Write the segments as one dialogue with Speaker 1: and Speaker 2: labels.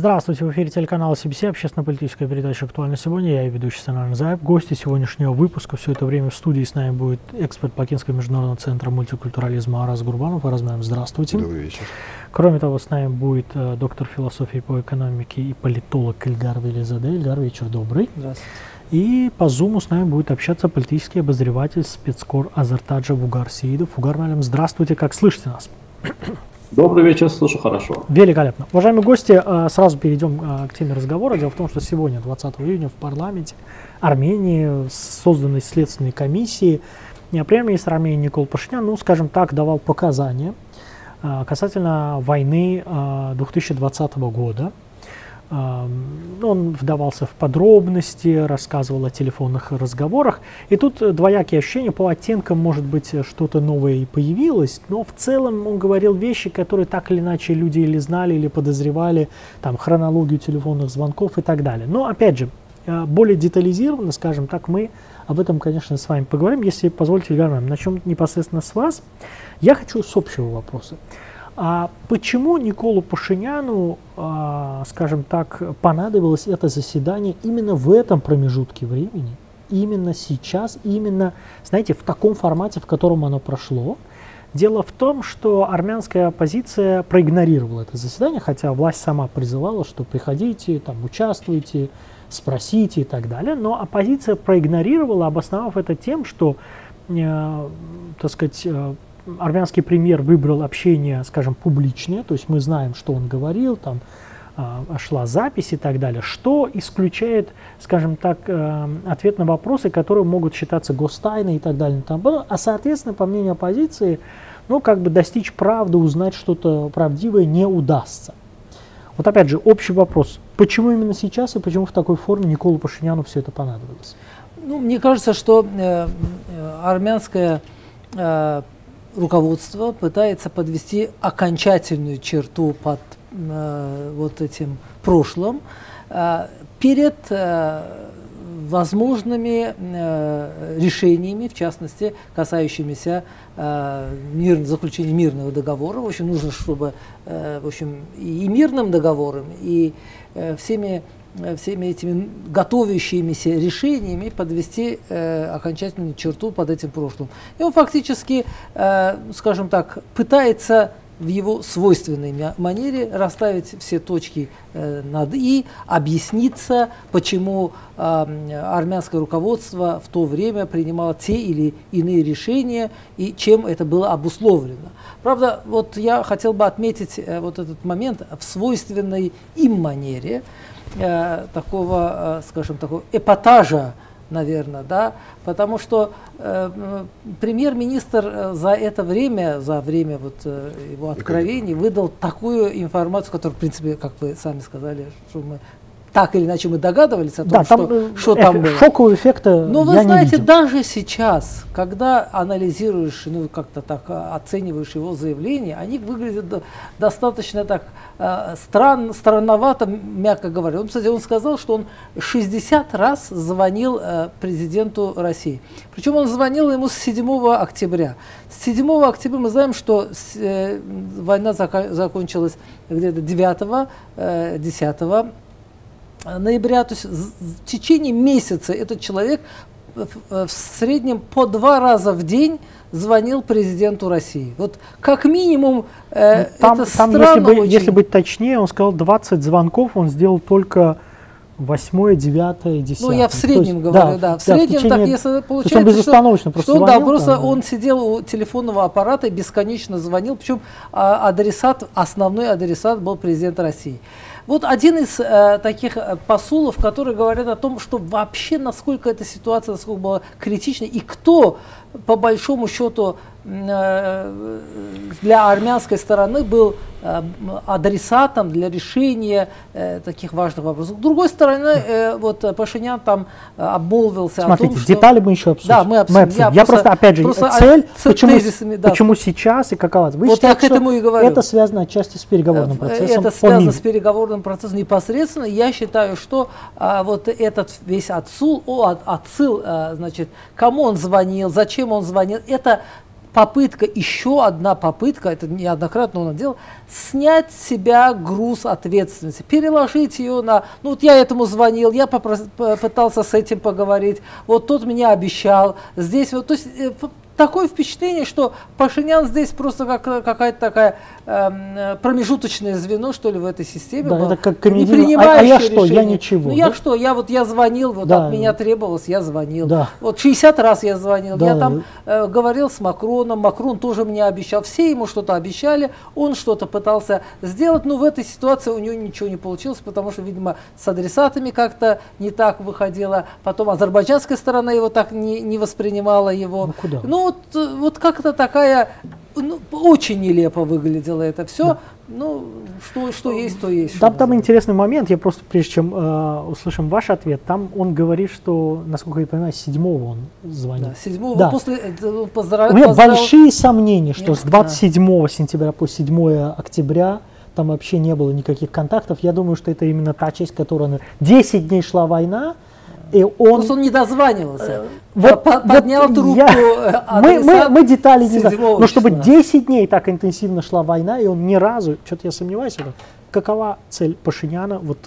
Speaker 1: Здравствуйте, в эфире телеканала CBC, общественно-политическая передача «Актуально сегодня». Я и ведущий Санар Заев. Гости сегодняшнего выпуска все это время в студии с нами будет эксперт Бакинского международного центра мультикультурализма Арас Гурбанов. Арас здравствуйте.
Speaker 2: Добрый вечер.
Speaker 1: Кроме того, с нами будет э, доктор философии по экономике и политолог Ильгар Велизаде. Ильгар, вечер добрый.
Speaker 3: Здравствуйте.
Speaker 1: И по зуму с нами будет общаться политический обозреватель спецкор Азартаджа Бугар Сиидов. Угар Малям, здравствуйте, как слышите нас?
Speaker 4: Добрый вечер, слушаю хорошо.
Speaker 1: Великолепно. Уважаемые гости, э, сразу перейдем э, к теме разговора. Дело в том, что сегодня, 20 июня, в парламенте Армении созданы следственные комиссии. Не премьер-министр Армении Никол Пашинян, ну, скажем так, давал показания э, касательно войны 2020 года он вдавался в подробности, рассказывал о телефонных разговорах. И тут двоякие ощущения, по оттенкам, может быть, что-то новое и появилось, но в целом он говорил вещи, которые так или иначе люди или знали, или подозревали, там, хронологию телефонных звонков и так далее. Но, опять же, э, более детализированно, скажем так, мы об этом, конечно, с вами поговорим. Если позволите, Ильгар, начнем непосредственно с вас. Я хочу с общего вопроса. А почему Николу Пашиняну, а, скажем так, понадобилось это заседание именно в этом промежутке времени, именно сейчас, именно, знаете, в таком формате, в котором оно прошло? Дело в том, что армянская оппозиция проигнорировала это заседание, хотя власть сама призывала, что приходите, там, участвуйте, спросите и так далее, но оппозиция проигнорировала, обосновав это тем, что, э, так сказать, э, армянский премьер выбрал общение, скажем, публичное, то есть мы знаем, что он говорил, там а, шла запись и так далее, что исключает, скажем так, э, ответ на вопросы, которые могут считаться гостайной и так далее. А соответственно, по мнению оппозиции, ну, как бы достичь правды, узнать что-то правдивое не удастся. Вот опять же, общий вопрос. Почему именно сейчас и почему в такой форме Николу Пашиняну все это понадобилось?
Speaker 3: Ну, мне кажется, что э, э армянская э, руководство пытается подвести окончательную черту под э, вот этим прошлым э, перед э, возможными э, решениями, в частности, касающимися э, мир, заключения мирного договора. В общем, нужно, чтобы э, в общем, и мирным договором, и э, всеми всеми этими готовящимися решениями подвести э, окончательную черту под этим прошлым. И он фактически, э, скажем так, пытается в его свойственной манере расставить все точки э, над «и», объясниться, почему э, армянское руководство в то время принимало те или иные решения и чем это было обусловлено. Правда, вот я хотел бы отметить э, вот этот момент в свойственной им манере, э, такого, э, скажем, такого эпатажа, наверное, да, потому что э, премьер-министр э, за это время, за время вот э, его откровений, выдал такую информацию, которую, в принципе, как вы сами сказали, что мы так или иначе мы догадывались о том, да, там, что, что там было.
Speaker 1: Шокового эффекта
Speaker 3: Но вы знаете, даже сейчас, когда анализируешь, ну как-то так а, оцениваешь его заявления, они выглядят достаточно так э, стран, странновато, мягко говоря. Он, кстати, он сказал, что он 60 раз звонил э, президенту России. Причем он звонил ему с 7 октября. С 7 октября мы знаем, что э, война зак закончилась где-то 9 э, 10 ноября, то есть в течение месяца этот человек в среднем по два раза в день звонил президенту России. Вот как минимум
Speaker 1: э, там, это там, странно если, бы, очень. если быть точнее, он сказал 20 звонков, он сделал только восьмое, девятое, десятое.
Speaker 3: Ну, я в среднем есть, говорю, да. да. В да, среднем, в течение, так, если получается, он безостановочно что, просто что, звонил, да, просто там, он сидел у телефонного аппарата и бесконечно звонил, причем а, адресат, основной адресат был президент России. Вот один из э, таких э, посулов, который говорит о том, что вообще насколько эта ситуация, насколько была критична, и кто по большому счету для армянской стороны был э, адресатом для решения э, таких важных вопросов. С другой стороны, вот Пашинян там обмолвился
Speaker 1: Смотрите,
Speaker 3: о том,
Speaker 1: что... детали мы еще обсудим.
Speaker 3: Да, мы обсудим. Мы
Speaker 1: обсудим. Я, Я просто, просто, опять же, просто цель, почему, тезисами, да. почему сейчас и какова. Вы вот считаете, я к этому и говорю. Это связано отчасти с переговорным процессом?
Speaker 3: Это связано с переговорным процессом непосредственно. Я считаю, что а, вот этот весь отсыл, о, отсыл, а, значит, кому он звонил, зачем он звонил, это попытка, еще одна попытка, это неоднократно он делал, снять с себя груз ответственности, переложить ее на, ну вот я этому звонил, я попрос, пытался с этим поговорить, вот тот меня обещал, здесь вот, то есть э, такое впечатление, что Пашинян здесь просто как, какая-то такая э, промежуточное звено, что ли, в этой системе.
Speaker 1: Да, был. это как комедийный, а, а я что, я ничего.
Speaker 3: Ну да? я что, я вот я звонил, вот да. от меня требовалось, я звонил. Да. Вот 60 раз я звонил, да. я там э, говорил с Макроном, Макрон тоже мне обещал, все ему что-то обещали, он что-то пытался сделать, но в этой ситуации у него ничего не получилось, потому что, видимо, с адресатами как-то не так выходило, потом азербайджанская сторона его так не, не воспринимала его. Ну, куда? ну вот, вот как-то такая, ну, очень нелепо выглядело это все. Да. Ну, что, что есть, то есть.
Speaker 1: Там, там интересный момент, я просто, прежде чем э, услышим ваш ответ, там он говорит, что, насколько я понимаю, седьмого он звонит. Да,
Speaker 3: седьмого, да. после,
Speaker 1: э, поздрав... У меня поздрав... большие сомнения, что Нет, с 27 да. сентября по 7 октября там вообще не было никаких контактов. Я думаю, что это именно та часть, которая... 10 дней шла война,
Speaker 3: и он, Просто он не дозванивался. Э, вот, поднял вот трубку.
Speaker 1: Я, э, мы, мы, мы детали не знаем. Но чтобы 10 дней так интенсивно шла война, и он ни разу, что-то я сомневаюсь в этом, какова цель Пашиняна вот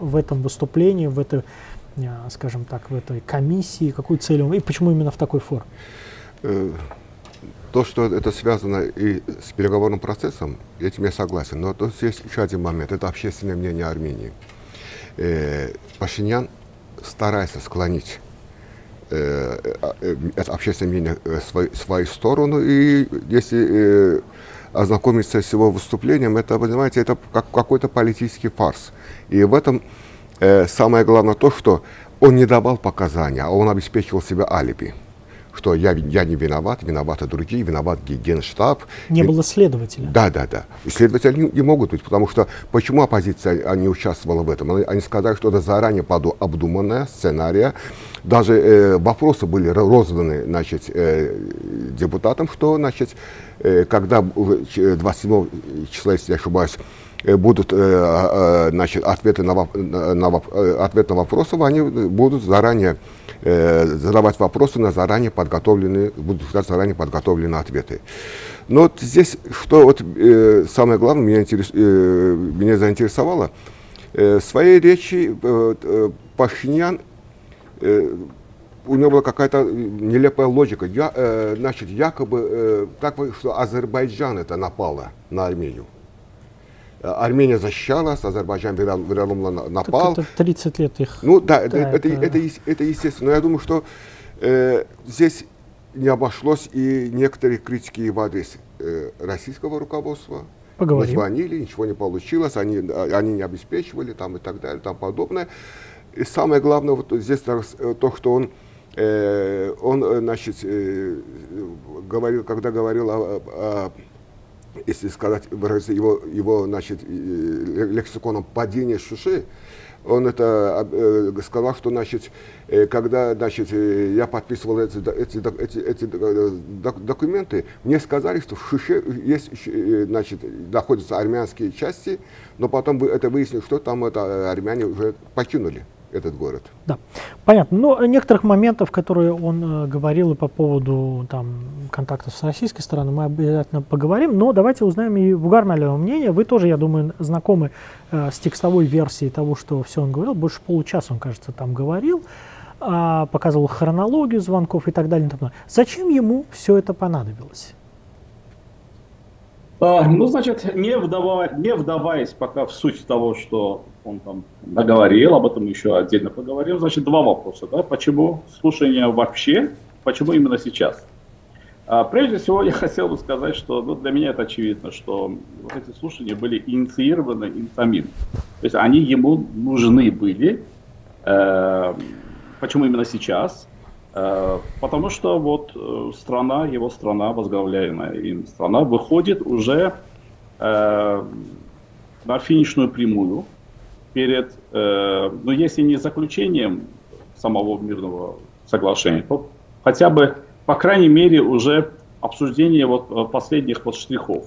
Speaker 1: в этом выступлении, в этой, э, скажем так, в этой комиссии, какую цель он, и почему именно в такой форме?
Speaker 2: То, что это связано и с переговорным процессом, этим я согласен. Но тут есть еще один момент, это общественное мнение Армении. Пашинян старается склонить э, э, это общественное мнение в свою, сторону. И если э, ознакомиться с его выступлением, это, понимаете, это как какой-то политический фарс. И в этом э, самое главное то, что он не давал показания, а он обеспечивал себе алиби что я, я не виноват, виноваты другие, виноват генштаб.
Speaker 1: Не и, было следователя.
Speaker 2: Да, да, да. следователи не, не могут быть, потому что почему оппозиция не участвовала в этом? Они, они сказали, что это заранее поду обдуманная сценария. Даже э, вопросы были розданы значит, э, депутатам, что значит, э, когда 27 числа, если я ошибаюсь, э, будут э, э, значит, ответы, на, на, ответы на вопросы, они будут заранее э, задавать вопросы на заранее подготовленные, будут заранее подготовленные ответы. Но вот здесь, что вот э, самое главное меня, интерес, э, меня заинтересовало, э, в своей речи э, э, Пашинян, э, у него была какая-то нелепая логика. Я, э, значит, якобы э, так, что Азербайджан это напало на Армению. Армения защищалась, Азербайджан вероломно напал.
Speaker 1: Так это 30 лет их.
Speaker 2: Ну да, да это, это, это, это естественно. Но я думаю, что э, здесь не обошлось и некоторые критики в адрес э, российского руководства.
Speaker 1: Поговорим.
Speaker 2: Мы звонили, ничего не получилось, они, они не обеспечивали там и так далее, там подобное. И самое главное вот здесь то, что он э, он, значит, э, говорил, когда говорил о, о если сказать, выразиться его, его значит, лексиконом падения Шуши, он это э, сказал, что значит, э, когда значит, э, я подписывал эти, эти, эти, эти документы, мне сказали, что в Шуше есть, значит, находятся армянские части, но потом это выяснилось, что там это армяне уже покинули этот город.
Speaker 1: Да, понятно. Но некоторых моментов, которые он э, говорил и по поводу там, контактов с российской стороной, мы обязательно поговорим. Но давайте узнаем и Бугарналева мнение. Вы тоже, я думаю, знакомы э, с текстовой версией того, что все он говорил. Больше получаса, он, кажется, там говорил. Э, показывал хронологию звонков и так далее. И так далее. Зачем ему все это понадобилось?
Speaker 4: А, ну, значит, не, вдава, не вдаваясь пока в суть того, что он там наговорил, об этом еще отдельно поговорим, значит, два вопроса. Да? Почему слушание вообще, почему именно сейчас? А, прежде всего, я хотел бы сказать, что ну, для меня это очевидно, что вот эти слушания были инициированы им самим. То есть они ему нужны были. Э, почему именно сейчас? Э, потому что вот э, страна, его страна, возглавляемая им страна, выходит уже э, на финишную прямую перед, ну если не заключением самого мирного соглашения, то хотя бы, по крайней мере, уже обсуждение вот последних вот штрихов.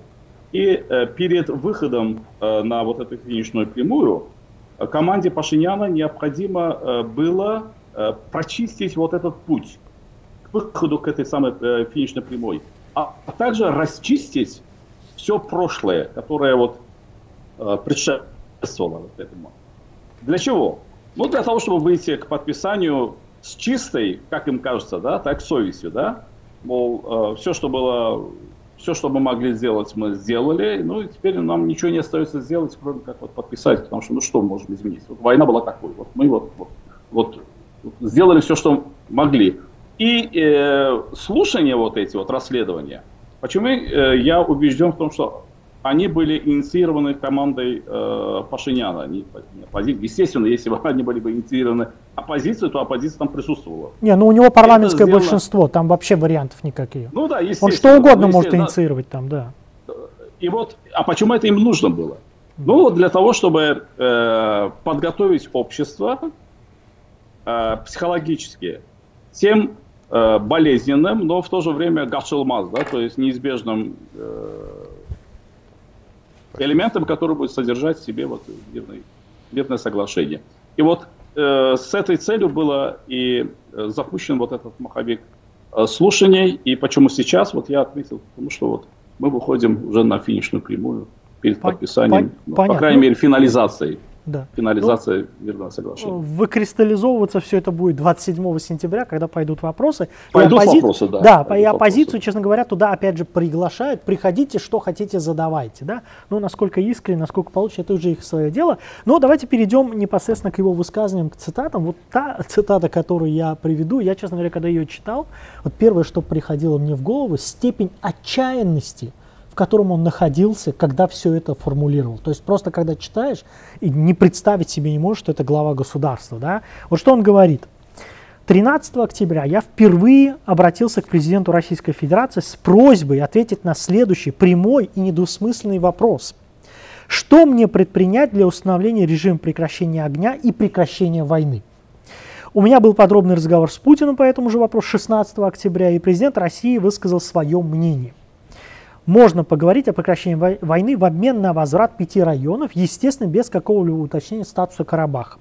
Speaker 4: И перед выходом на вот эту финишную прямую команде Пашиняна необходимо было Э, прочистить вот этот путь к выходу к этой самой э, финишной прямой. а также расчистить все прошлое, которое вот э, предшествовало вот этому. Для чего? Ну, для того, чтобы выйти к подписанию с чистой, как им кажется, да, так совестью, да, мол, э, все, что было, все, что мы могли сделать, мы сделали, ну, и теперь нам ничего не остается сделать, кроме как вот подписать, потому что, ну, что мы можем изменить? Вот война была такой, вот мы вот, вот, вот сделали все, что могли. И э, слушания вот эти вот расследования, почему э, я убежден в том, что они были инициированы командой э, Пашиняна. Они, естественно, если бы они были бы инициированы оппозицией, то оппозиция там присутствовала.
Speaker 1: Не, ну у него парламентское сделано... большинство, там вообще вариантов никаких.
Speaker 4: Ну да, естественно.
Speaker 1: Он что угодно может инициировать там, да.
Speaker 4: И вот, а почему это им нужно было? Ну вот для того, чтобы э, подготовить общество э, психологически тем э, болезненным, но в то же время гашилмаз, да, то есть неизбежным э, элементом, который будет содержать в себе вот мирный, мирное соглашение. И вот э, с этой целью было и э, запущен вот этот маховик э, слушаний. И почему сейчас, вот я отметил, потому что вот мы выходим уже на финишную прямую перед подписанием, ну, по крайней мере, финализацией да. финализация ну, мирного соглашения.
Speaker 1: Выкристаллизовываться все это будет 27 сентября, когда пойдут вопросы.
Speaker 4: Пойдут оппози... вопросы, да.
Speaker 1: Да, пойдут и оппозицию, вопросы. честно говоря, туда опять же приглашают. Приходите, что хотите, задавайте. Да? Ну, насколько искренне, насколько получится, это уже их свое дело. Но давайте перейдем непосредственно к его высказываниям, к цитатам. Вот та цитата, которую я приведу, я, честно говоря, когда ее читал, вот первое, что приходило мне в голову, степень отчаянности – котором он находился, когда все это формулировал. То есть просто когда читаешь и не представить себе не можешь, что это глава государства. Да? Вот что он говорит. 13 октября я впервые обратился к президенту Российской Федерации с просьбой ответить на следующий прямой и недвусмысленный вопрос. Что мне предпринять для установления режима прекращения огня и прекращения войны? У меня был подробный разговор с Путиным по этому же вопросу 16 октября, и президент России высказал свое мнение можно поговорить о прекращении войны в обмен на возврат пяти районов, естественно, без какого-либо уточнения статуса Карабаха.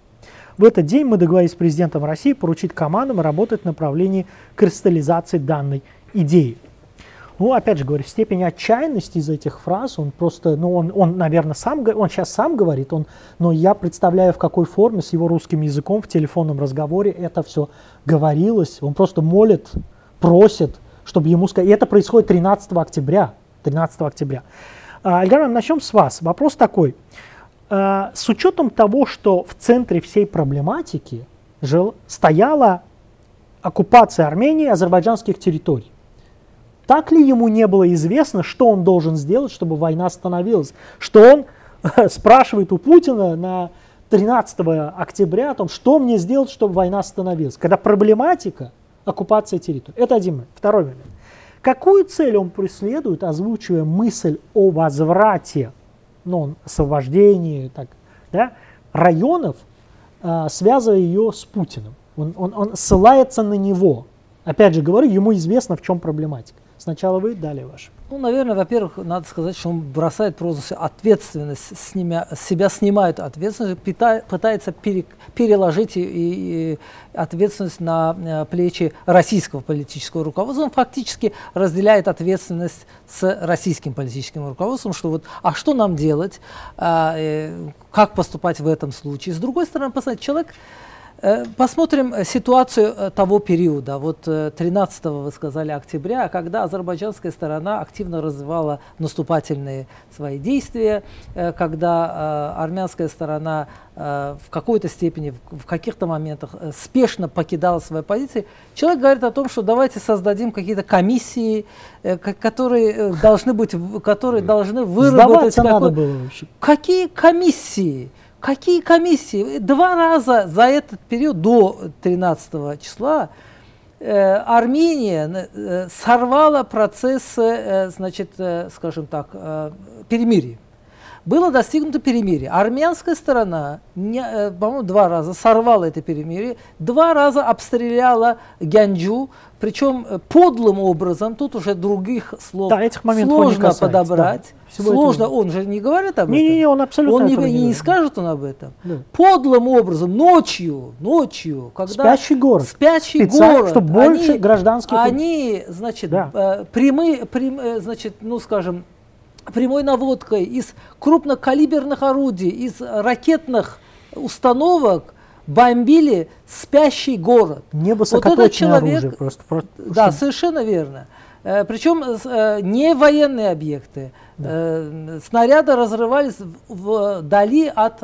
Speaker 1: В этот день мы договорились с президентом России поручить командам работать в направлении кристаллизации данной идеи. Ну, опять же говорю, степень отчаянности из этих фраз, он просто, ну, он, он наверное, сам, он сейчас сам говорит, он, но я представляю, в какой форме с его русским языком в телефонном разговоре это все говорилось. Он просто молит, просит, чтобы ему сказать. И это происходит 13 октября. 13 октября. Альгар, начнем с вас. Вопрос такой. А, с учетом того, что в центре всей проблематики жил, стояла оккупация Армении азербайджанских территорий, так ли ему не было известно, что он должен сделать, чтобы война остановилась? Что он спрашивает у Путина на 13 октября о том, что мне сделать, чтобы война остановилась? Когда проблематика оккупации территории. Это один момент. Второй момент. Какую цель он преследует, озвучивая мысль о возврате, ну, освобождении так, да, районов, а, связывая ее с Путиным? Он, он, он ссылается на него. Опять же говорю, ему известно, в чем проблематика. Сначала вы, далее ваше.
Speaker 3: Ну, наверное, во-первых, надо сказать, что он бросает просто ответственность, с, ними, себя снимает ответственность, пита, пытается пере, переложить и, и ответственность на э, плечи российского политического руководства. Он фактически разделяет ответственность с российским политическим руководством, что вот, а что нам делать, а, э, как поступать в этом случае. С другой стороны, посмотрите, человек посмотрим э, ситуацию э, того периода, вот 13 вы сказали октября, когда азербайджанская сторона активно развивала наступательные свои действия, когда армянская сторона в какой-то степени, в каких-то моментах спешно покидала свои позиции, человек говорит о том, что давайте создадим какие-то комиссии, которые должны быть, которые должны выработать...
Speaker 1: Сдаваться надо было вообще.
Speaker 3: Какие комиссии? Какие комиссии? Два раза за этот период до 13 числа э, Армения э, сорвала процесс, э, значит, скажем так, перемирия. было достигнуто перемирие. Армянская сторона, по-моему, два раза сорвала это перемирие, два раза обстреляла Гянджу, причем подлым образом, тут уже других слов
Speaker 1: да, этих
Speaker 3: сложно подобрать. Да. Сложно, этого... он же не говорит об
Speaker 1: не, этом. Не, не, он абсолютно
Speaker 3: Он не, не, не скажет он об этом. Да. Подлым образом, ночью, ночью, когда...
Speaker 1: Спящий город.
Speaker 3: Спящий Специально, город.
Speaker 1: чтобы больше они, гражданских...
Speaker 3: Они, значит, да. э, прямые, прям, э, значит, ну, скажем, прямой наводкой из крупнокалиберных орудий, из ракетных установок бомбили спящий город.
Speaker 1: Не высокоточное вот этот человек, оружие просто.
Speaker 3: Да, совершенно верно. Э, причем э, не военные объекты. Да. Э, снаряды разрывались вдали от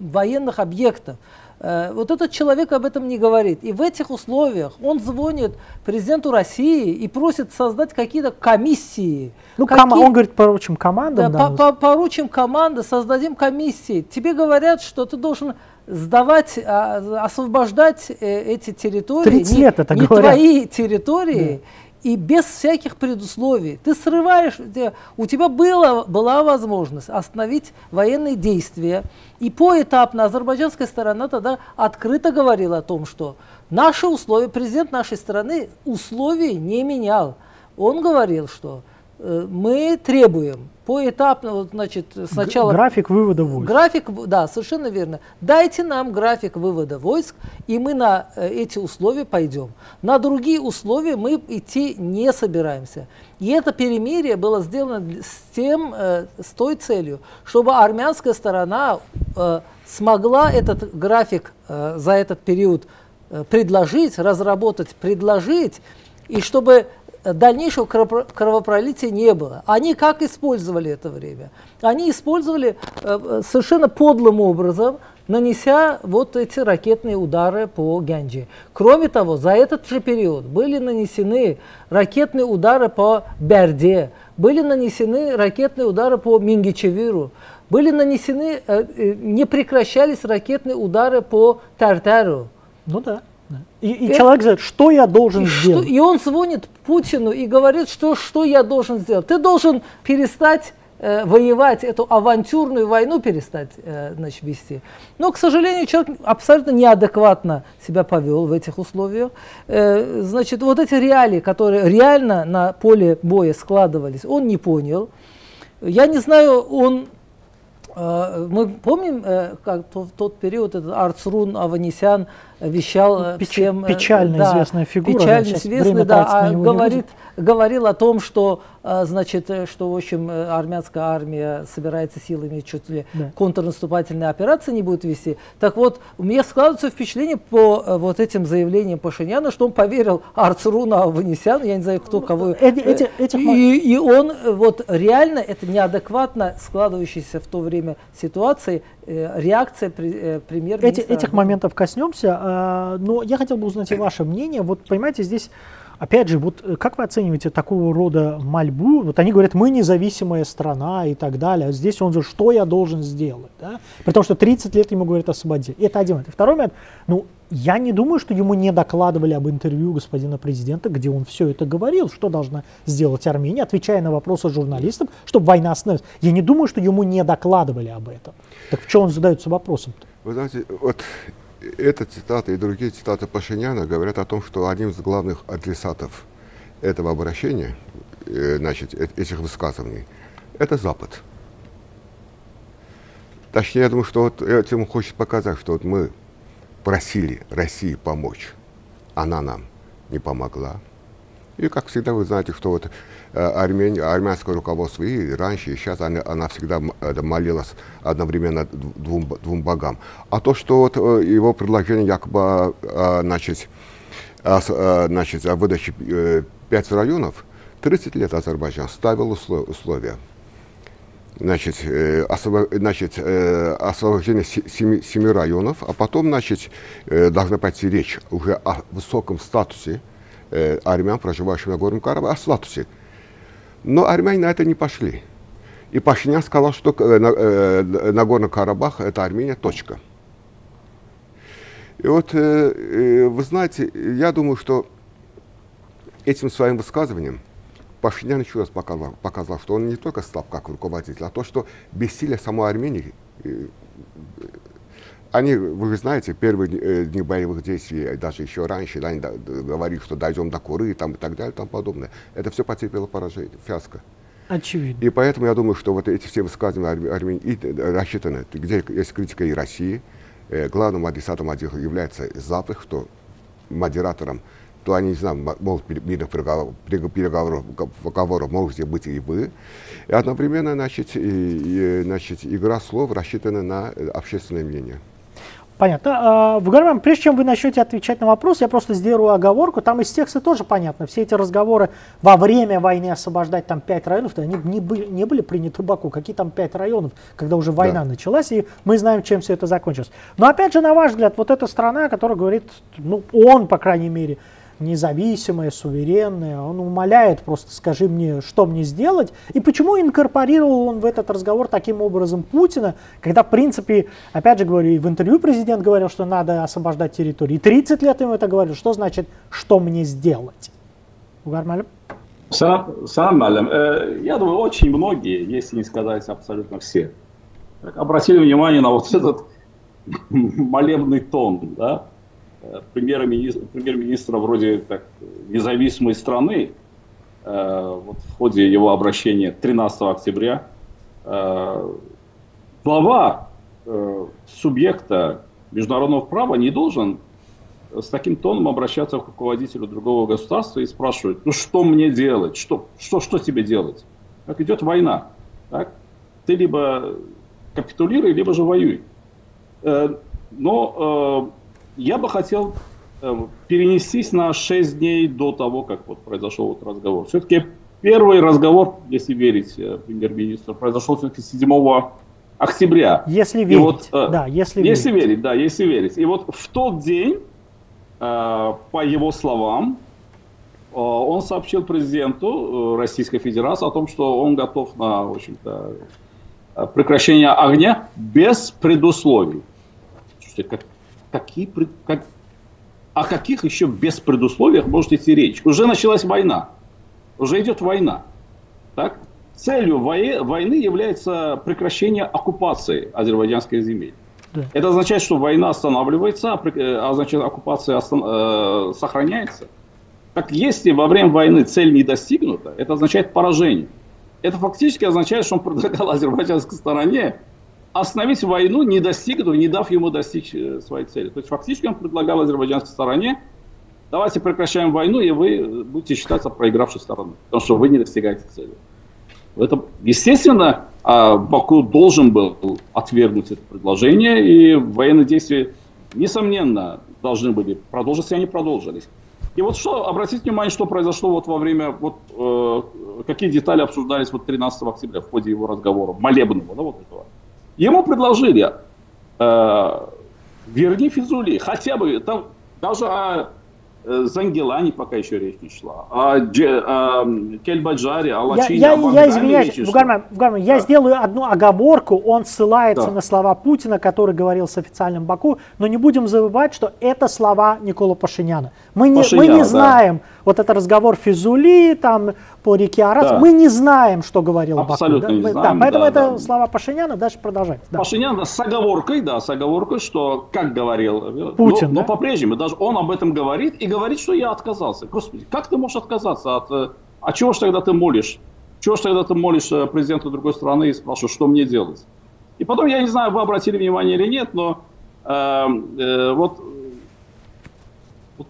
Speaker 3: военных объектов. Вот этот человек об этом не говорит. И в этих условиях он звонит президенту России и просит создать какие-то комиссии.
Speaker 1: Ну,
Speaker 3: какие...
Speaker 1: ком... он говорит, поручим командам.
Speaker 3: Да, по -по поручим команды, создадим комиссии. Тебе говорят, что ты должен сдавать, а, освобождать э, эти территории,
Speaker 1: 30 лет
Speaker 3: не,
Speaker 1: это
Speaker 3: не
Speaker 1: говорят.
Speaker 3: твои территории, да. И без всяких предусловий. Ты срываешь, у тебя было, была возможность остановить военные действия, и поэтапно азербайджанская сторона тогда открыто говорила о том, что наши условия, президент нашей страны условий не менял. Он говорил, что мы требуем поэтапно, значит, сначала...
Speaker 1: График вывода войск.
Speaker 3: График, да, совершенно верно. Дайте нам график вывода войск, и мы на э, эти условия пойдем. На другие условия мы идти не собираемся. И это перемирие было сделано с, тем, э, с той целью, чтобы армянская сторона э, смогла этот график э, за этот период предложить, разработать, предложить, и чтобы дальнейшего кровопролития не было. Они как использовали это время? Они использовали э, совершенно подлым образом, нанеся вот эти ракетные удары по Гянджи. Кроме того, за этот же период были нанесены ракетные удары по Берде, были нанесены ракетные удары по Мингичевиру, были нанесены, э, э, не прекращались ракетные удары по Тартару.
Speaker 1: Ну да. И, и это, человек говорит, что я должен
Speaker 3: и
Speaker 1: сделать?
Speaker 3: Что, и он звонит Путину и говорит, что, что я должен сделать. Ты должен перестать э, воевать, эту авантюрную войну перестать э, значит, вести. Но, к сожалению, человек абсолютно неадекватно себя повел в этих условиях. Э, значит, вот эти реалии, которые реально на поле боя складывались, он не понял. Я не знаю, он э, мы помним, как в тот период этот Арцрун Аванесян вещал
Speaker 1: Печ, всем... Печально да, известная фигура.
Speaker 3: Печально да, известный, да, а говорит, говорил о том, что, а, значит, э, что, в общем, э, армянская армия собирается силами чуть ли да. контрнаступательные операции не будет вести. Так вот, у меня складывается впечатление по э, вот этим заявлениям Пашиняна, что он поверил Арцруна Аванесяну, я не знаю, кто кого.
Speaker 1: Эти, эти, этих...
Speaker 3: и, и он вот реально, это неадекватно складывающаяся в то время ситуации, реакция премьер-министра.
Speaker 1: Эти, этих моментов коснемся, а, но я хотел бы узнать и ваше мнение. Вот, понимаете, здесь Опять же, вот э, как вы оцениваете такого рода мольбу? Вот они говорят, мы независимая страна и так далее. А здесь он же, что я должен сделать? Да? При том, что 30 лет ему говорят освободить. Это один момент. Второй момент, ну, я не думаю, что ему не докладывали об интервью господина президента, где он все это говорил, что должна сделать Армения, отвечая на вопросы журналистам, чтобы война остановилась. Я не думаю, что ему не докладывали об этом. Так в чем он задается вопросом-то?
Speaker 2: Вы знаете, вот эта цитата и другие цитаты Пашиняна говорят о том, что одним из главных адресатов этого обращения, э, значит, э, этих высказываний, это Запад. Точнее, я думаю, что вот этим хочет показать, что вот мы просили России помочь, она нам не помогла. И, как всегда, вы знаете, что вот армяне, армянское руководство и раньше, и сейчас она, она всегда молилась одновременно двум, двум богам. А то, что вот э, его предложение якобы э, значит, значит, о выдаче пять районов, 30 лет Азербайджан ставил условия. Значит, освоб... значит, освобождение семи, семи районов, а потом, значит, должна пойти речь уже о высоком статусе армян, проживающих на Горном Карабахе, о статусе но армяне на это не пошли. И Пашинян сказал, что э, э, Нагорный Карабах – это Армения, точка. И вот, э, вы знаете, я думаю, что этим своим высказыванием Пашинян еще раз показал, показал, что он не только слаб как руководитель, а то, что бессилие самой Армении они, вы знаете, первые э, дни боевых действий, даже еще раньше, да, они говорили, что дойдем до Куры там, и так далее, и тому подобное. Это все потерпело поражение, фиаско.
Speaker 1: Очевидно.
Speaker 2: И поэтому я думаю, что вот эти все высказывания Армении э, рассчитаны, где есть критика и России, э, главным адресатом является Запад, что модератором, то они, не знаю, могут мирных переговоров, переговоров, переговоров можете быть и вы. И одновременно, значит, и, и, значит, игра слов рассчитана на общественное мнение.
Speaker 1: Понятно. А, Вугарман, прежде чем вы начнете отвечать на вопрос, я просто сделаю оговорку. Там из текста тоже понятно. Все эти разговоры во время войны освобождать там пять районов, они не были, не были приняты в Баку. Какие там пять районов, когда уже война да. началась, и мы знаем, чем все это закончилось. Но опять же, на ваш взгляд, вот эта страна, которая говорит, ну, он, по крайней мере, независимая, суверенная. Он умоляет просто, скажи мне, что мне сделать. И почему инкорпорировал он в этот разговор таким образом Путина, когда, в принципе, опять же говорю, и в интервью президент говорил, что надо освобождать территорию. И 30 лет ему это говорил. Что значит, что мне сделать? Угар Малям?
Speaker 4: Сам Малям, э, я думаю, очень многие, если не сказать абсолютно все, обратили внимание на вот этот молебный тон, да, премьер-министра, премьер-министра вроде так независимой страны э, вот в ходе его обращения 13 октября э, глава э, субъекта международного права не должен с таким тоном обращаться к руководителю другого государства и спрашивать, ну что мне делать, что, что, что тебе делать? Как идет война, так? ты либо капитулируй, либо же воюй. Но я бы хотел э, перенестись на 6 дней до того, как вот произошел вот разговор. Все-таки первый разговор, если верить э, премьер-министру, произошел все-таки 7 октября.
Speaker 1: Если верить, вот, э, да, если,
Speaker 4: если верить. верить. Да, если верить. И вот в тот день, э, по его словам, он сообщил президенту Российской Федерации о том, что он готов на, в общем-то, прекращение огня без предусловий. Слушайте, как какие, как, о каких еще без предусловиях может идти речь? Уже началась война. Уже идет война. Так? Целью войны является прекращение оккупации азербайджанской земли. Да. Это означает, что война останавливается, а, э, а значит оккупация остан- э, сохраняется. Так если во время войны цель не достигнута, это означает поражение. Это фактически означает, что он предлагал азербайджанской стороне остановить войну, не достигнув, не дав ему достичь э, своей цели. То есть фактически он предлагал азербайджанской стороне, давайте прекращаем войну, и вы будете считаться проигравшей стороной, потому что вы не достигаете цели. Это, естественно, а, Баку должен был отвергнуть это предложение, и военные действия, несомненно, должны были продолжиться, и они продолжились. И вот что, обратите внимание, что произошло вот во время, вот э, какие детали обсуждались вот 13 октября в ходе его разговора, молебного, да, вот этого. Ему предложили, э, верни Физули, хотя бы, там, даже о э, Зангелане пока еще речь не шла, о, о Кельбаджаре, о Лачине,
Speaker 1: я, я, я извиняюсь, Бугарман, Бугарман, я сделаю одну оговорку, он ссылается да. на слова Путина, который говорил с официальным Баку, но не будем забывать, что это слова Никола Пашиняна. Мы не, Пашинян, мы не знаем, да. Вот это разговор Физули, там, по реке Арас. Да. Мы не знаем, что говорил
Speaker 4: Абсолютно
Speaker 1: Баку.
Speaker 4: Да?
Speaker 1: Не знаем, да, поэтому да, это да. слова Пашиняна, дальше продолжать.
Speaker 4: Да. Пашинян с оговоркой, да, с оговоркой, что, как говорил
Speaker 1: Путин,
Speaker 4: но,
Speaker 1: да?
Speaker 4: но по-прежнему, даже он об этом говорит и говорит, что я отказался. Господи, как ты можешь отказаться от... Э, а чего ж тогда ты молишь? Чего ж тогда ты молишь э, президенту другой страны и спрашиваешь, что мне делать? И потом, я не знаю, вы обратили внимание или нет, но э, э, вот э,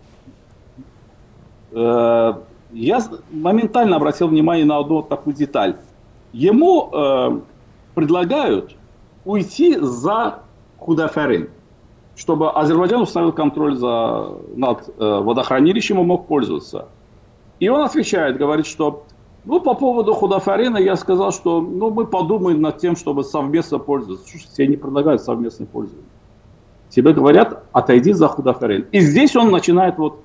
Speaker 4: я моментально обратил внимание на одну вот такую деталь. Ему э, предлагают уйти за Худафарин, чтобы Азербайджан установил контроль за, над э, водохранилищем и мог пользоваться. И он отвечает, говорит, что ну, по поводу Худафарина я сказал, что ну, мы подумаем над тем, чтобы совместно пользоваться. Слушайте, тебе не предлагают совместное пользование. Тебе говорят, отойди за Худафарин. И здесь он начинает вот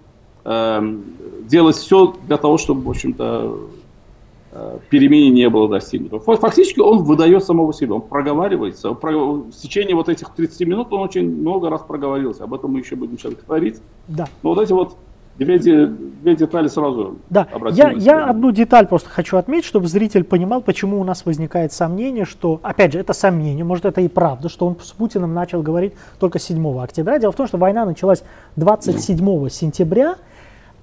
Speaker 4: делать все для того, чтобы, в общем-то, э, перемене не было достигнуто. Фактически он выдает самого себя, он проговаривается. В течение вот этих 30 минут он очень много раз проговорился. Об этом мы еще будем сейчас говорить.
Speaker 1: Да.
Speaker 4: Но вот эти вот Две, две детали сразу.
Speaker 1: Да, я, я одну деталь просто хочу отметить, чтобы зритель понимал, почему у нас возникает сомнение, что, опять же, это сомнение, может это и правда, что он с Путиным начал говорить только 7 октября. Дело в том, что война началась 27 сентября,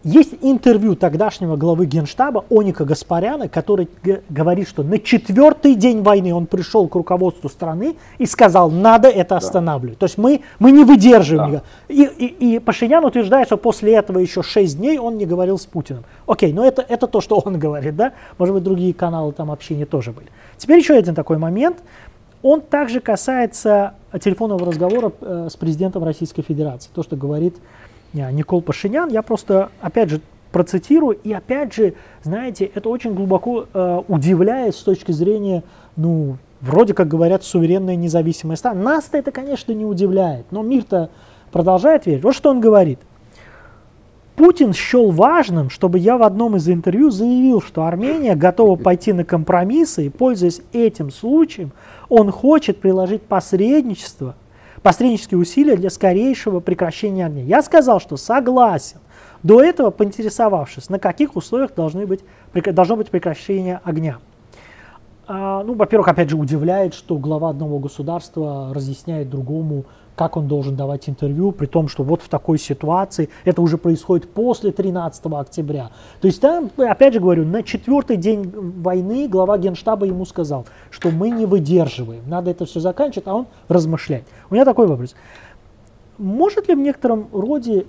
Speaker 1: есть интервью тогдашнего главы Генштаба Оника Гаспаряна, который говорит, что на четвертый день войны он пришел к руководству страны и сказал, надо это останавливать. Да. То есть мы, мы не выдерживаем. Да. И, и, и Пашинян утверждает, что после этого еще шесть дней он не говорил с Путиным. Окей, но это, это то, что он говорит, да? Может быть, другие каналы там общения тоже были. Теперь еще один такой момент. Он также касается телефонного разговора э, с президентом Российской Федерации. То, что говорит Никол Пашинян. Я просто, опять же, процитирую, и опять же, знаете, это очень глубоко э, удивляет с точки зрения, ну, вроде как говорят, суверенная независимая страна. Нас-то это, конечно, не удивляет, но мир-то продолжает верить. Вот что он говорит. Путин счел важным, чтобы я в одном из интервью заявил, что Армения готова пойти на компромиссы, и, пользуясь этим случаем, он хочет приложить посредничество посреднические усилия для скорейшего прекращения огня. Я сказал, что согласен. До этого поинтересовавшись, на каких условиях должны быть, должно быть прекращение огня. А, ну, во-первых, опять же, удивляет, что глава одного государства разъясняет другому, как он должен давать интервью, при том, что вот в такой ситуации это уже происходит после 13 октября. То есть там, опять же говорю, на четвертый день войны глава генштаба ему сказал, что мы не выдерживаем, надо это все заканчивать, а он размышляет. У меня такой вопрос. Может ли в некотором роде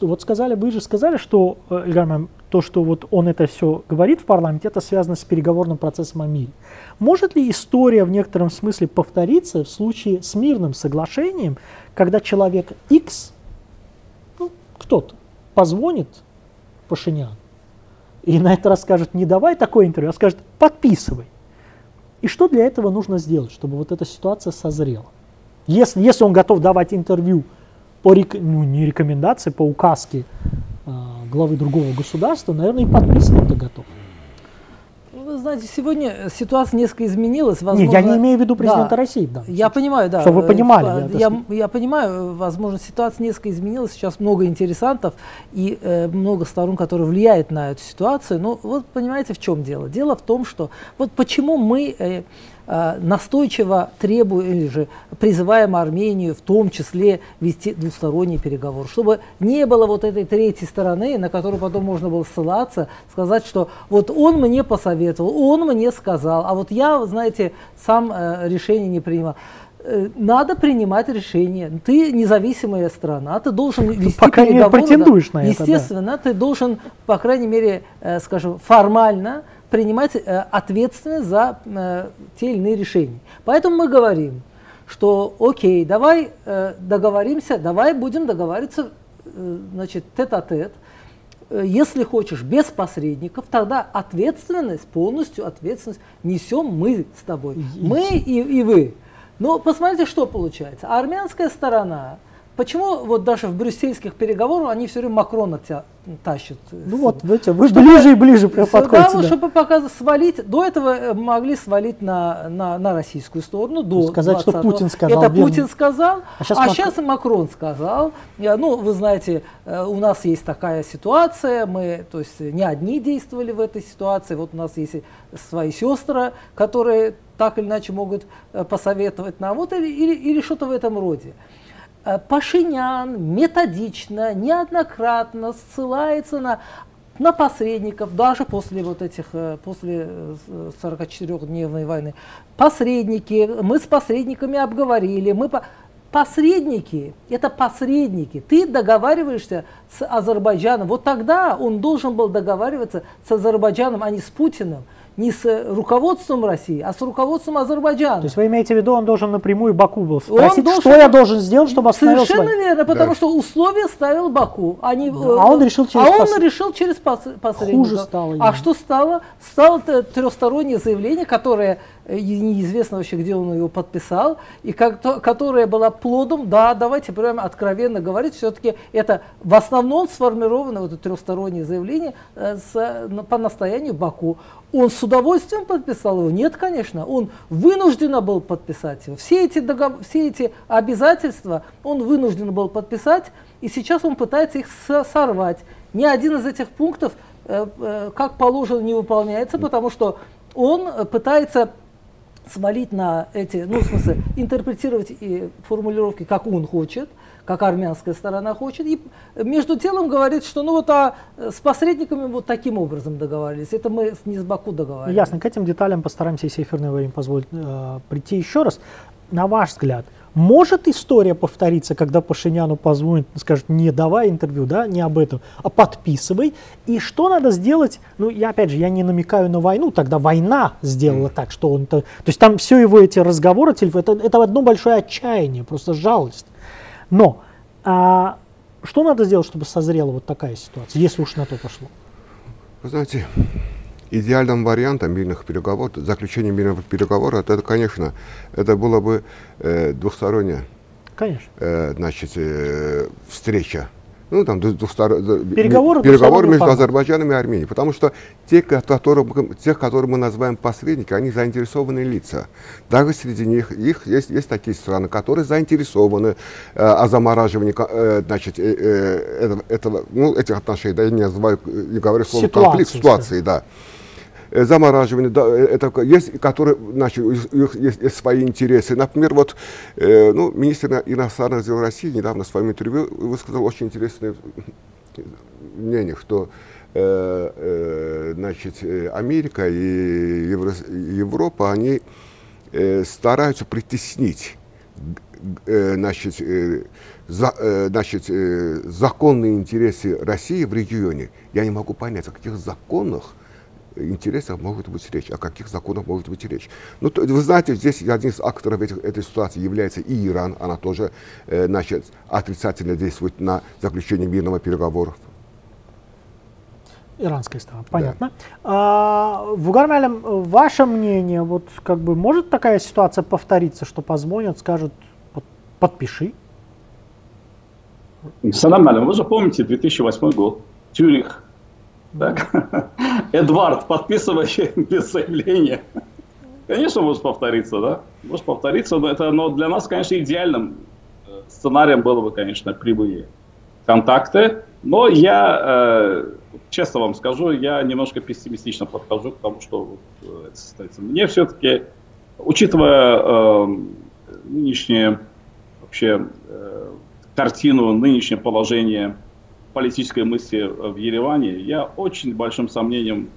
Speaker 1: вот сказали, вы же сказали, что, э, Ильгар, то, что вот он это все говорит в парламенте, это связано с переговорным процессом о мире. Может ли история в некотором смысле повториться в случае с мирным соглашением, когда человек X, ну, кто-то, позвонит Пашинян и на это раз скажет, не давай такое интервью, а скажет, подписывай. И что для этого нужно сделать, чтобы вот эта ситуация созрела? Если, если он готов давать интервью по, ну, не рекомендации, по указке э, главы другого государства, наверное, и подписывать-то готов.
Speaker 3: Вы знаете, сегодня ситуация несколько изменилась. Возможно,
Speaker 1: Нет, я не имею в виду президента да, России.
Speaker 3: Да, я понимаю, да.
Speaker 1: Чтобы вы понимали.
Speaker 3: Я, я, я понимаю, возможно, ситуация несколько изменилась. Сейчас много интересантов и э, много сторон, которые влияют на эту ситуацию. Но вот понимаете, в чем дело? Дело в том, что вот почему мы... Э, Э, настойчиво требуем или же призываем Армению в том числе вести двусторонний переговор, чтобы не было вот этой третьей стороны, на которую потом можно было ссылаться, сказать, что вот он мне посоветовал, он мне сказал, а вот я, знаете, сам э, решение не принимал э, надо принимать решение. Ты независимая страна, ты должен вести
Speaker 1: Пока переговоры. не претендуешь
Speaker 3: да.
Speaker 1: на
Speaker 3: это. Естественно, да. ты должен, по крайней мере, э, скажем, формально принимать э, ответственность за э, те или иные решения. Поэтому мы говорим, что окей, давай э, договоримся, давай будем договариваться значит, тет-а-тет. Если хочешь, без посредников, тогда ответственность, полностью ответственность несем мы с тобой. Мы и, и вы. Но посмотрите, что получается. Армянская сторона Почему вот даже в брюссельских переговорах они все время Макрона тя, тащат?
Speaker 1: Ну вот, видите, вы чтобы, ближе и ближе прям подходите.
Speaker 3: Да, да. чтобы показать, свалить, до этого э, могли свалить на, на, на российскую сторону. До
Speaker 1: Сказать, что Путин сказал.
Speaker 3: Это верно. Путин сказал, а, сейчас, а Мак... сейчас Макрон сказал. Ну, вы знаете, э, у нас есть такая ситуация, мы, то есть не одни действовали в этой ситуации, вот у нас есть свои сестры, которые так или иначе могут э, посоветовать нам, вот или, или, или что-то в этом роде. Э, Пашинян методично, неоднократно ссылается на, на посредников, даже после вот этих, э, после 44-дневной э, войны. Посредники, мы с посредниками обговорили, мы по... Посредники, это посредники. Ты договариваешься с Азербайджаном. Вот тогда он должен был договариваться с Азербайджаном, а не с Путиным не с руководством России, а с руководством Азербайджана.
Speaker 1: То есть вы имеете в виду, он должен напрямую Баку был спросить, должен, что я должен сделать, чтобы остановил
Speaker 3: Совершенно верно, потому да. что условия ставил Баку. А, не,
Speaker 1: да. а он решил через,
Speaker 3: а он решил через посредника.
Speaker 1: Хуже стало.
Speaker 3: А что стало? Стало трехстороннее заявление, которое э, неизвестно вообще, где он его подписал, и как то, которая была плодом, да, давайте прямо откровенно говорить, все-таки это в основном сформировано, вот это трехстороннее заявление э, с, по настоянию Баку. Он с удовольствием подписал его? Нет, конечно. Он вынужден был подписать его. Все эти, догов... все эти обязательства он вынужден был подписать, и сейчас он пытается их сорвать. ни один из этих пунктов, э, э, как положено, не выполняется, потому что он пытается свалить на эти, ну, в смысле, интерпретировать и формулировки, как он хочет, как армянская сторона хочет, и между делом говорит, что ну вот а с посредниками вот таким образом договорились. Это мы не с Баку договорились.
Speaker 1: Ясно, к этим деталям постараемся, если эфирное время позволит, э, прийти еще раз. На ваш взгляд, может история повториться, когда Пашиняну позвонит, скажет, не давай интервью, да, не об этом, а подписывай. И что надо сделать? Ну, я опять же, я не намекаю на войну, тогда война сделала так, что он... То, то есть там все его эти разговоры, это, это одно большое отчаяние, просто жалость. Но а, что надо сделать, чтобы созрела вот такая ситуация, если уж на то пошло?
Speaker 2: Вы знаете, идеальным вариантом мирных переговоров, заключения мирных переговоров, это, конечно, это было бы э, двухсторонняя
Speaker 1: конечно.
Speaker 2: Э, значит, э, встреча ну, там, двустор...
Speaker 1: переговоры,
Speaker 2: переговоры между Азербайджаном и Арменией. Потому что те, которые, тех, которые мы называем посредники, они заинтересованные лица. Даже среди них их есть, есть такие страны, которые заинтересованы э, о замораживании э, значит, э, э, этого, этого, ну, этих отношений. Да, я не называю, не говорю слово конфликт, ситуации, да. Э, замораживание, да, э, это есть, которые, значит, у них есть, есть свои интересы. Например, вот, э, ну, министр иностранных дел России недавно в своем интервью высказал очень интересное мнение, что э, э, значит, Америка и Евро, Европа, они э, стараются притеснить э, значит, э, за, э, значит, э, законные интересы России в регионе. Я не могу понять, о каких законах интересах может быть речь, о каких законах может быть речь. Ну, то, вы знаете, здесь один из акторов этих, этой ситуации является и Иран, она тоже э, значит, отрицательно действует на заключение мирного переговоров.
Speaker 1: Иранская сторона, понятно. Да. А, Вугар ваше мнение, вот как бы может такая ситуация повториться, что позвонят, скажут, подпиши?
Speaker 4: Салам вы же помните 2008 год, Тюрих, так? Эдвард, подписывай без заявления. Конечно, может повториться, да? Может повториться, но, это, но для нас, конечно, идеальным э, сценарием было бы, конечно, прямые контакты. Но я, э, честно вам скажу, я немножко пессимистично подхожу к тому, что э. Мне все-таки, учитывая э, нынешнее вообще картину, нынешнее положение политической мысли в Ереване, я очень большим сомнением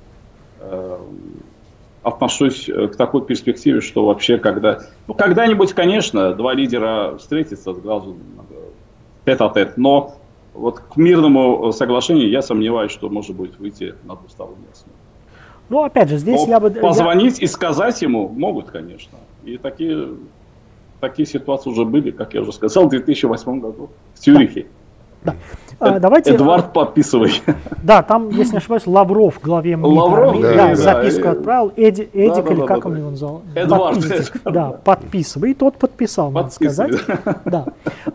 Speaker 4: э, отношусь к такой перспективе, что вообще когда... Ну, когда-нибудь, конечно, два лидера встретятся с глазу тет-а-тет, но вот к мирному соглашению я сомневаюсь, что может быть выйти на двусторонней основе.
Speaker 1: Ну, опять же, здесь
Speaker 4: но
Speaker 1: я бы...
Speaker 4: Позвонить я... и сказать ему могут, конечно. И такие, такие ситуации уже были, как я уже сказал, в 2008 году в Цюрихе.
Speaker 1: Да. А, давайте...
Speaker 4: Эдвард, подписывай.
Speaker 1: Да, там, если не ошибаюсь, Лавров главе МИД
Speaker 4: Лавров, да,
Speaker 1: да, записку да, отправил. Эди, Эдик, да, или
Speaker 4: да,
Speaker 1: как
Speaker 4: да,
Speaker 1: он его назвал?
Speaker 4: Эдвард.
Speaker 1: Подписывай. Да, подписывай. И тот подписал, надо сказать. Да.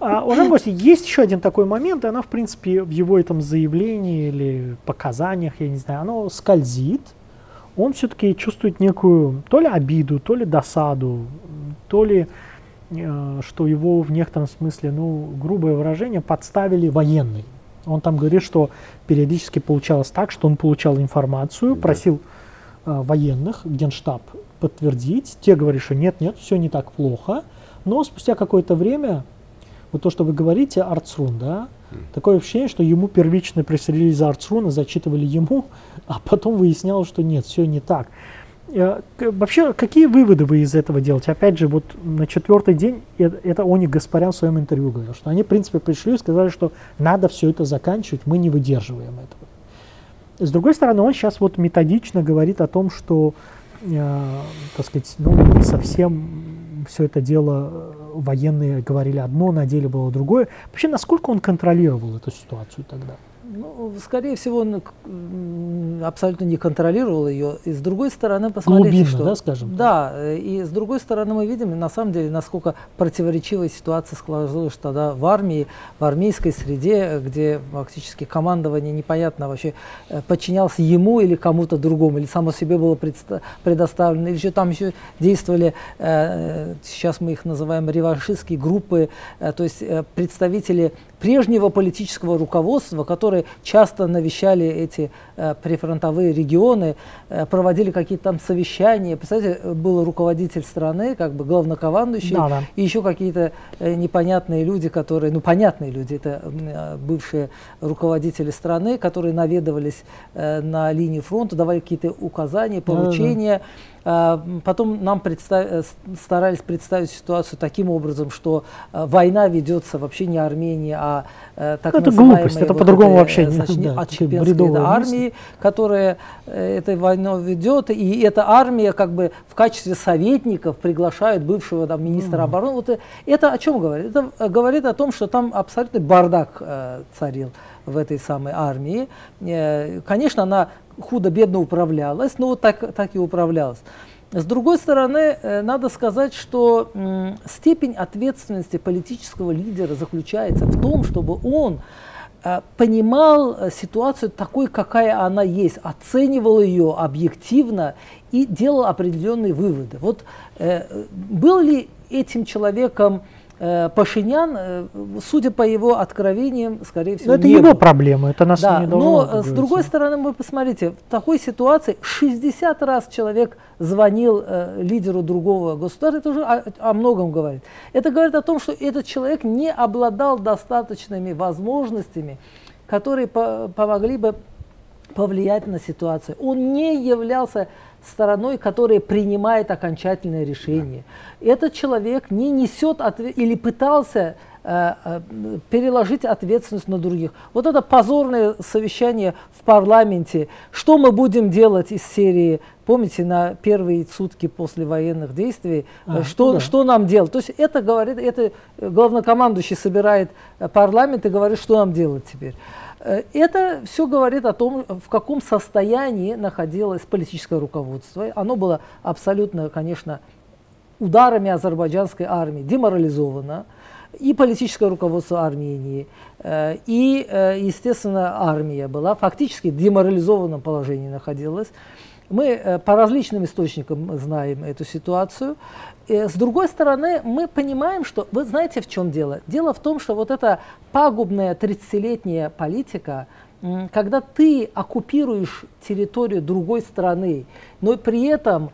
Speaker 1: А, уважаемые гости, есть еще один такой момент, и она, в принципе, в его этом заявлении или показаниях, я не знаю, оно скользит. Он все-таки чувствует некую то ли обиду, то ли досаду, то ли Э, что его в некотором смысле, ну, грубое выражение, подставили военный. Он там говорит, что периодически получалось так, что он получал информацию, да. просил э, военных, генштаб, подтвердить. Те говорят, что нет, нет, все не так плохо. Но спустя какое-то время, вот то, что вы говорите, Арцрун, да, mm. такое ощущение, что ему первично пресс-релиз Арцруна зачитывали ему, а потом выяснялось, что нет, все не так. Э, вообще, какие выводы вы из этого делаете? Опять же, вот на четвертый день это Оник Гаспарян в своем интервью говорил, что они, в принципе, пришли и сказали, что надо все это заканчивать, мы не выдерживаем этого. С другой стороны, он сейчас вот методично говорит о том, что, э, так сказать, ну, не совсем все это дело э, военные говорили одно, на деле было другое. Вообще, насколько он контролировал эту ситуацию тогда?
Speaker 3: Ну, скорее всего, он абсолютно не контролировал ее. И с другой стороны, посмотрите,
Speaker 1: Глубинно,
Speaker 3: что...
Speaker 1: да, скажем?
Speaker 3: Да, э, и с другой стороны мы видим, на самом деле, насколько противоречивая ситуация сложилась тогда в армии, в армейской среде, где фактически командование непонятно вообще э, подчинялся ему или кому-то другому, или само себе было предоставлено, или еще там еще действовали, э, сейчас мы их называем реваншистские группы, то есть представители прежнего политического руководства, которые часто навещали эти э, прифронтовые регионы, э, проводили какие-то там совещания. Представляете, был руководитель страны, как бы главнокомандующий, да, да. и еще какие-то э, непонятные люди, которые, ну понятные люди, это э, бывшие руководители страны, которые наведывались э, на линии фронта, давали какие-то указания, поручения. Да, да, потом нам представ... Э, старались представить ситуацию таким образом, что э, война ведется вообще не Армении, а э, так
Speaker 1: это глупость, это вот по-другому вообще значит,
Speaker 3: не да, отчепенской армии, которая этой войну ведет, и эта армия как бы в качестве советников приглашает бывшего там министра mm. обороны. Вот это о чем говорит? Это говорит о том, что там абсолютный бардак э, царил в этой самой армии. Конечно, она худо-бедно управлялась, но вот так, так и управлялась. С другой стороны, э, надо сказать, что степень ответственности политического лидера заключается в том, чтобы он э, понимал э, ситуацию такой, какая она есть, оценивал ее объективно и делал определенные выводы. Вот был ли этим человеком Пашинян, э, судя по его откровениям, скорее всего,
Speaker 1: но это
Speaker 3: не
Speaker 1: его
Speaker 3: был.
Speaker 1: проблема, это нас
Speaker 3: да,
Speaker 1: не
Speaker 3: должно. Но с другой стороны, вы посмотрите, в такой ситуации 60 раз человек звонил э, лидеру другого государства, это уже о, о многом говорит. Это говорит о том, что этот человек не обладал достаточными возможностями, которые по помогли бы повлиять на ситуацию. Он не являлся стороной, которая принимает окончательное решение. Да. Этот человек не несет ответ или пытался э, э, переложить ответственность на других. Вот это позорное совещание в парламенте. Что мы будем делать из серии, помните, на первые сутки после военных действий, а, что, да. что нам делать? То есть это говорит, это главнокомандующий собирает парламент и говорит, что нам делать теперь. Э, это все говорит о том, в каком состоянии находилось политическое руководство. Оно было абсолютно, конечно, ударами азербайджанской армии деморализовано. И политическое руководство Армении, э, и, э, естественно, армия была фактически в деморализованном положении находилась. Мы по различным источникам знаем эту ситуацию. Э, с другой стороны, мы понимаем, что, вы знаете, в чем дело? Дело в том, что вот эта пагубная 30-летняя политика, когда ты оккупируешь территорию другой страны, но при этом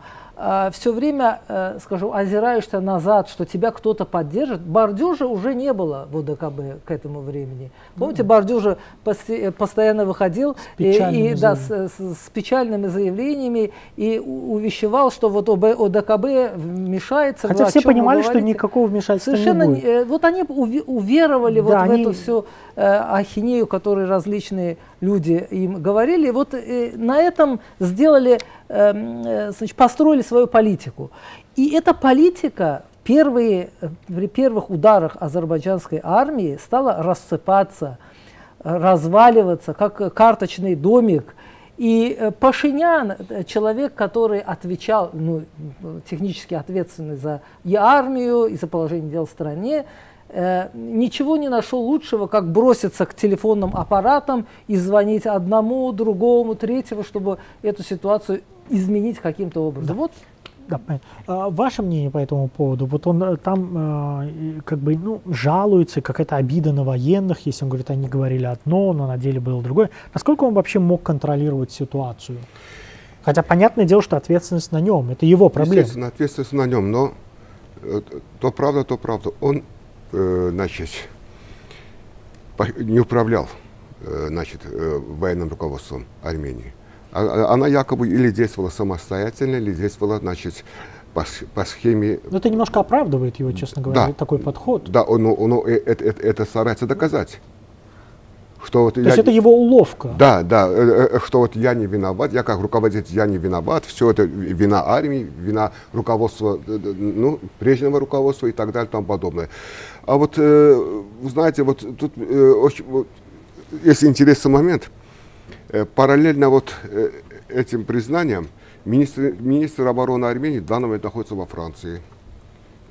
Speaker 3: все время, э, скажем, озираешься назад, что тебя кто-то поддержит, Бордюжа уже не было в ОДКБ к этому времени. Помните, Бордюжа э, постоянно выходил и, и да, с, с, с печальными заявлениями и увещевал, что вот ОБ, ОДКБ вмешается.
Speaker 1: Хотя все понимали, что никакого вмешательства
Speaker 3: Совершенно
Speaker 1: не будет. Э,
Speaker 3: вот они уверовали да, вот они... в эту всю ахинею, которую различные люди им говорили. Вот э, на этом сделали, эм, э, значит, построили свою политику. И эта политика первые, э, при первых ударах азербайджанской армии стала рассыпаться, разваливаться, как карточный домик. И Пашинян, человек, который отвечал, ну, технически ответственный за и армию, и за положение дел в стране, Э, ничего не нашел лучшего, как броситься к телефонным аппаратам и звонить одному, другому, третьему, чтобы эту ситуацию изменить каким-то образом.
Speaker 1: Да. Вот да, а, ваше мнение по этому поводу? Вот он э, там э, как бы ну, жалуется, какая-то обида на военных, если он говорит, они говорили одно, но на деле было другое. Насколько он вообще мог контролировать ситуацию? Хотя понятное дело, что ответственность на нем, это его проблема.
Speaker 2: Естественно, ответственность на нем, но то правда, то правда. Он Э, значит, не управлял э, значит, э, военным руководством Армении. А, а, она якобы или действовала самостоятельно, или действовала, значит, по, по схеме...
Speaker 1: Но это немножко оправдывает его, честно говоря, да, такой подход.
Speaker 2: Да, он, он, он это, это, это старается доказать.
Speaker 1: Что вот То я, есть это его уловка?
Speaker 2: Да, да, что вот я не виноват, я как руководитель, я не виноват, все это вина армии, вина руководства, ну, прежнего руководства и так далее и тому подобное. А вот, э, знаете, вот тут э, очень, вот, есть интересный момент. Э, параллельно вот этим признаниям министр, министр обороны Армении в данный момент находится во Франции.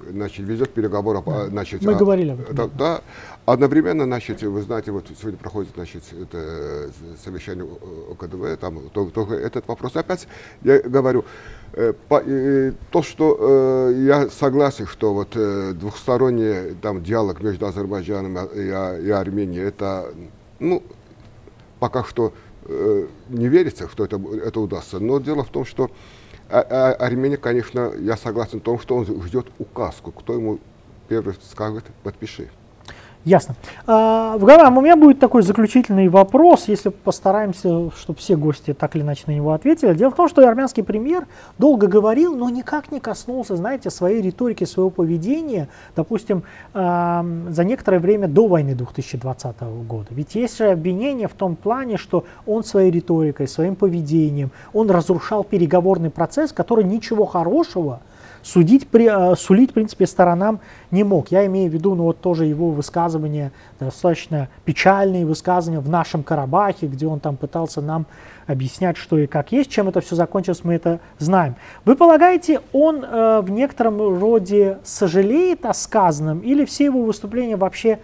Speaker 2: значит, ведет переговоры, значит,
Speaker 1: Мы
Speaker 2: а,
Speaker 1: говорили об этом,
Speaker 2: да,
Speaker 1: да.
Speaker 2: да. Одновременно, значит, вы знаете, вот сегодня проходит, значит, это э, совещание ОКДВ, там то- только этот вопрос. Опять я говорю, э, по- э, то, что э, я согласен, что вот э, двухсторонний там диалог между Азербайджаном и, и Арменией, это, ну, пока что э, не верится, что это, это удастся. Но дело в том, что а- а- Армения, конечно, я согласен в том, что он ждет указку. Кто ему первый скажет, подпиши.
Speaker 1: Ясно. А, Вгарам, у меня будет такой заключительный вопрос, если постараемся, чтобы все гости так или иначе на него ответили. Дело в том, что армянский премьер долго говорил, но никак не коснулся, знаете, своей риторики, своего поведения, допустим, ам, за некоторое время до войны 2020 года. Ведь есть же обвинение в том плане, что он своей риторикой, своим поведением, он разрушал переговорный процесс, который ничего хорошего судить, при, э, сулить, в принципе, сторонам не мог. Я имею в виду, ну вот тоже его высказывания, достаточно печальные высказывания в нашем Карабахе, где он там пытался нам объяснять, что и как есть, чем это все закончилось, мы это знаем. Вы полагаете, он э, в некотором роде сожалеет о сказанном или все его выступления вообще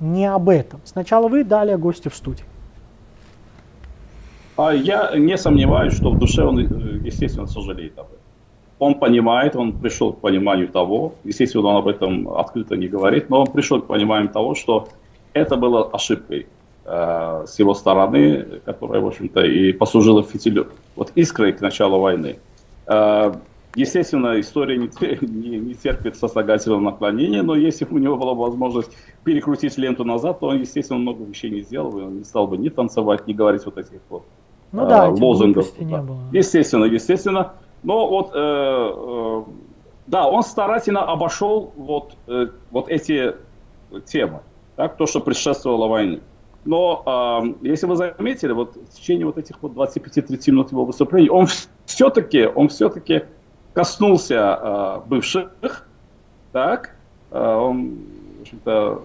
Speaker 1: не об этом? Сначала вы, далее гости в студии.
Speaker 4: А я не сомневаюсь, что в душе он, э, естественно, сожалеет об этом. Он понимает, он пришел к пониманию того, естественно, он об этом открыто не говорит, но он пришел к пониманию того, что это было ошибкой э, с его стороны, которая, в общем-то, и послужила фитилю, вот искрой к началу войны. Э, естественно, история не, не- не терпит сослагательного наклонения, но если бы у него была возможность перекрутить ленту назад, то он, естественно, много вещей не сделал бы, он не стал бы ни танцевать, ни говорить вот этих вот
Speaker 1: Ну да,
Speaker 4: э, лозунгов.
Speaker 1: глупостей не
Speaker 4: да.
Speaker 1: было.
Speaker 4: Естественно, естественно. Но вот, э, э, да, он старательно обошел вот, э, вот эти темы, так, то, что предшествовало войне. Но э, если вы заметили, вот в течение вот этих вот 25-30 минут его выступления, он все-таки, он все-таки коснулся э, бывших, так, э, он, в общем-то,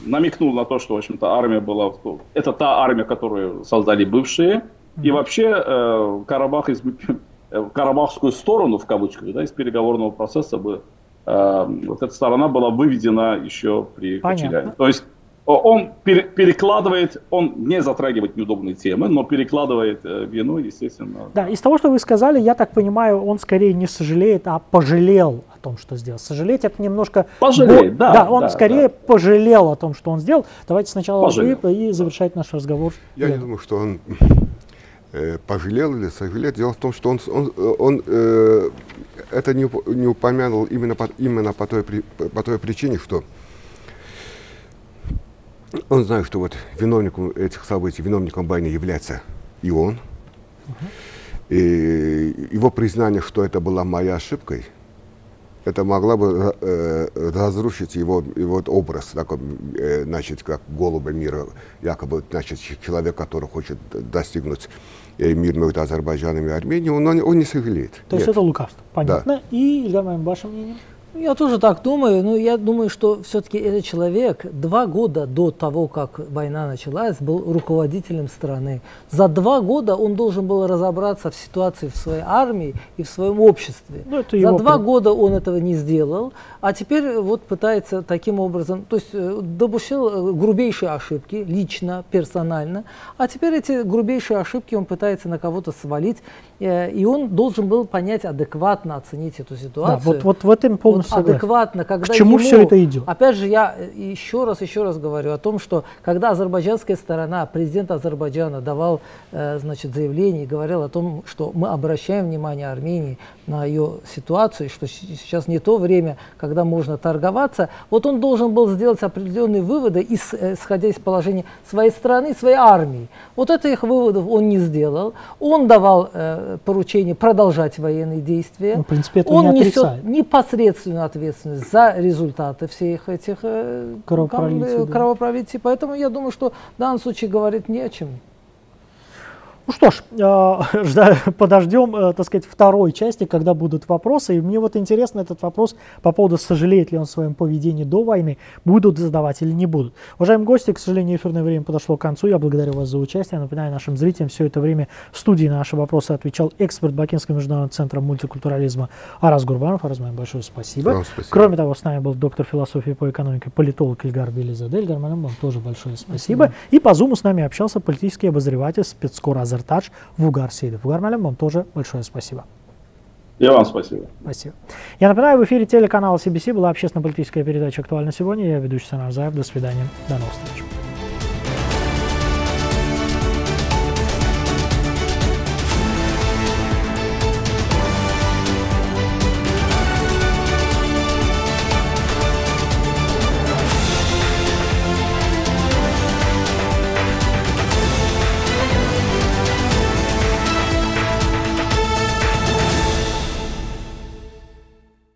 Speaker 4: намекнул на то, что, в общем-то, армия была... Это та армия, которую создали бывшие. И вообще э, Карабах из, Карабахскую сторону, в кавычках, да, из переговорного процесса бы э, вот эта сторона была выведена еще при
Speaker 1: Понятно.
Speaker 4: Кочеляне. То есть он пере- перекладывает, он не затрагивает неудобные темы, но перекладывает э, вину, естественно.
Speaker 1: Да, из того, что вы сказали, я так понимаю, он скорее не сожалеет, а пожалел о том, что сделал. Сожалеть это немножко...
Speaker 4: Пожалеет, да,
Speaker 1: Да, он
Speaker 4: да,
Speaker 1: скорее
Speaker 4: да.
Speaker 1: пожалел о том, что он сделал. Давайте сначала
Speaker 4: Пожалел.
Speaker 1: вы и завершать наш разговор.
Speaker 2: Я не думаю, что он э, пожалел или сожалел. Дело в том, что он, он, он, э, это не, не упомянул именно по, именно по той, по той причине, что он знает, что вот виновником этих событий, виновником войны является и он. И его признание, что это была моя ошибкой, это могла бы э, разрушить его, его образ, такой, э, значит, как голуба мира, якобы, значит, человек, который хочет достигнуть э, мир между Азербайджаном и Арменией, он, он, он не сожалеет.
Speaker 1: То есть
Speaker 2: Нет.
Speaker 1: это лукавство. Понятно. И, Илья Маем, ваше мнение?
Speaker 3: Я тоже так думаю, но я думаю, что все-таки этот человек два года до того, как война началась, был руководителем страны. За два года он должен был разобраться в ситуации в своей армии и в своем обществе.
Speaker 1: Ну,
Speaker 3: За два
Speaker 1: при-
Speaker 3: года он этого не сделал, а теперь вот пытается таким образом, то есть э, допустил э, грубейшие ошибки лично, персонально, а теперь эти грубейшие ошибки он пытается на кого-то свалить, и он должен был понять адекватно оценить эту
Speaker 1: Да,
Speaker 3: ситуацию.
Speaker 1: вот, вот в этом полностью
Speaker 3: Вот адекватно, когда
Speaker 1: К чему
Speaker 3: ему-
Speaker 1: всё это идет?
Speaker 3: Опять же, я э, еще раз, еще раз говорю о том, что когда азербайджанская сторона, президент Азербайджана давал, э, значит, заявление и говорил о том, что мы обращаем внимание Армении на ее ситуацию, что сейчас не то время, когда можно торговаться, вот он должен был сделать определенные выводы, ис- э, исходя из положения своей страны, своей армии. Вот этих выводов он не сделал. Он давал э, поручение продолжать военные действия.
Speaker 1: Ну, в принципе, этого
Speaker 3: он
Speaker 1: не
Speaker 3: несет непосредственную ответственность за результаты всех этих э,
Speaker 1: Кровопролитий,
Speaker 3: э,
Speaker 1: да.
Speaker 3: кровопролитий. Поэтому я думаю, что в данном случае говорить не о чем.
Speaker 1: Ну что ж, э, подождем, э, так сказать, второй части, когда будут вопросы. И мне вот интересно этот вопрос по поводу, сожалеет ли он в своем поведении до войны, будут задавать или не будут. Уважаемые гости, к сожалению, эфирное время подошло к концу. Я благодарю вас за участие. Напоминаю нашим зрителям, все это время в студии на наши вопросы отвечал эксперт Бакинского международного центра мультикультурализма Арас Гурбанов. Арас, большое спасибо. Вам спасибо. Кроме того, с нами был доктор философии по экономике, политолог Ильгар Белизадель. Гарманам, вам тоже большое спасибо. спасибо. И по зуму с нами общался политический обозреватель спецкор Азертадж Вугар Сейдов. Вугар Малям, вам тоже большое спасибо.
Speaker 4: Я вам спасибо.
Speaker 1: Спасибо. Я напоминаю, в эфире телеканала CBC была общественно-политическая передача «Актуально сегодня». Я ведущий Санар Заев. До свидания. До новых встреч.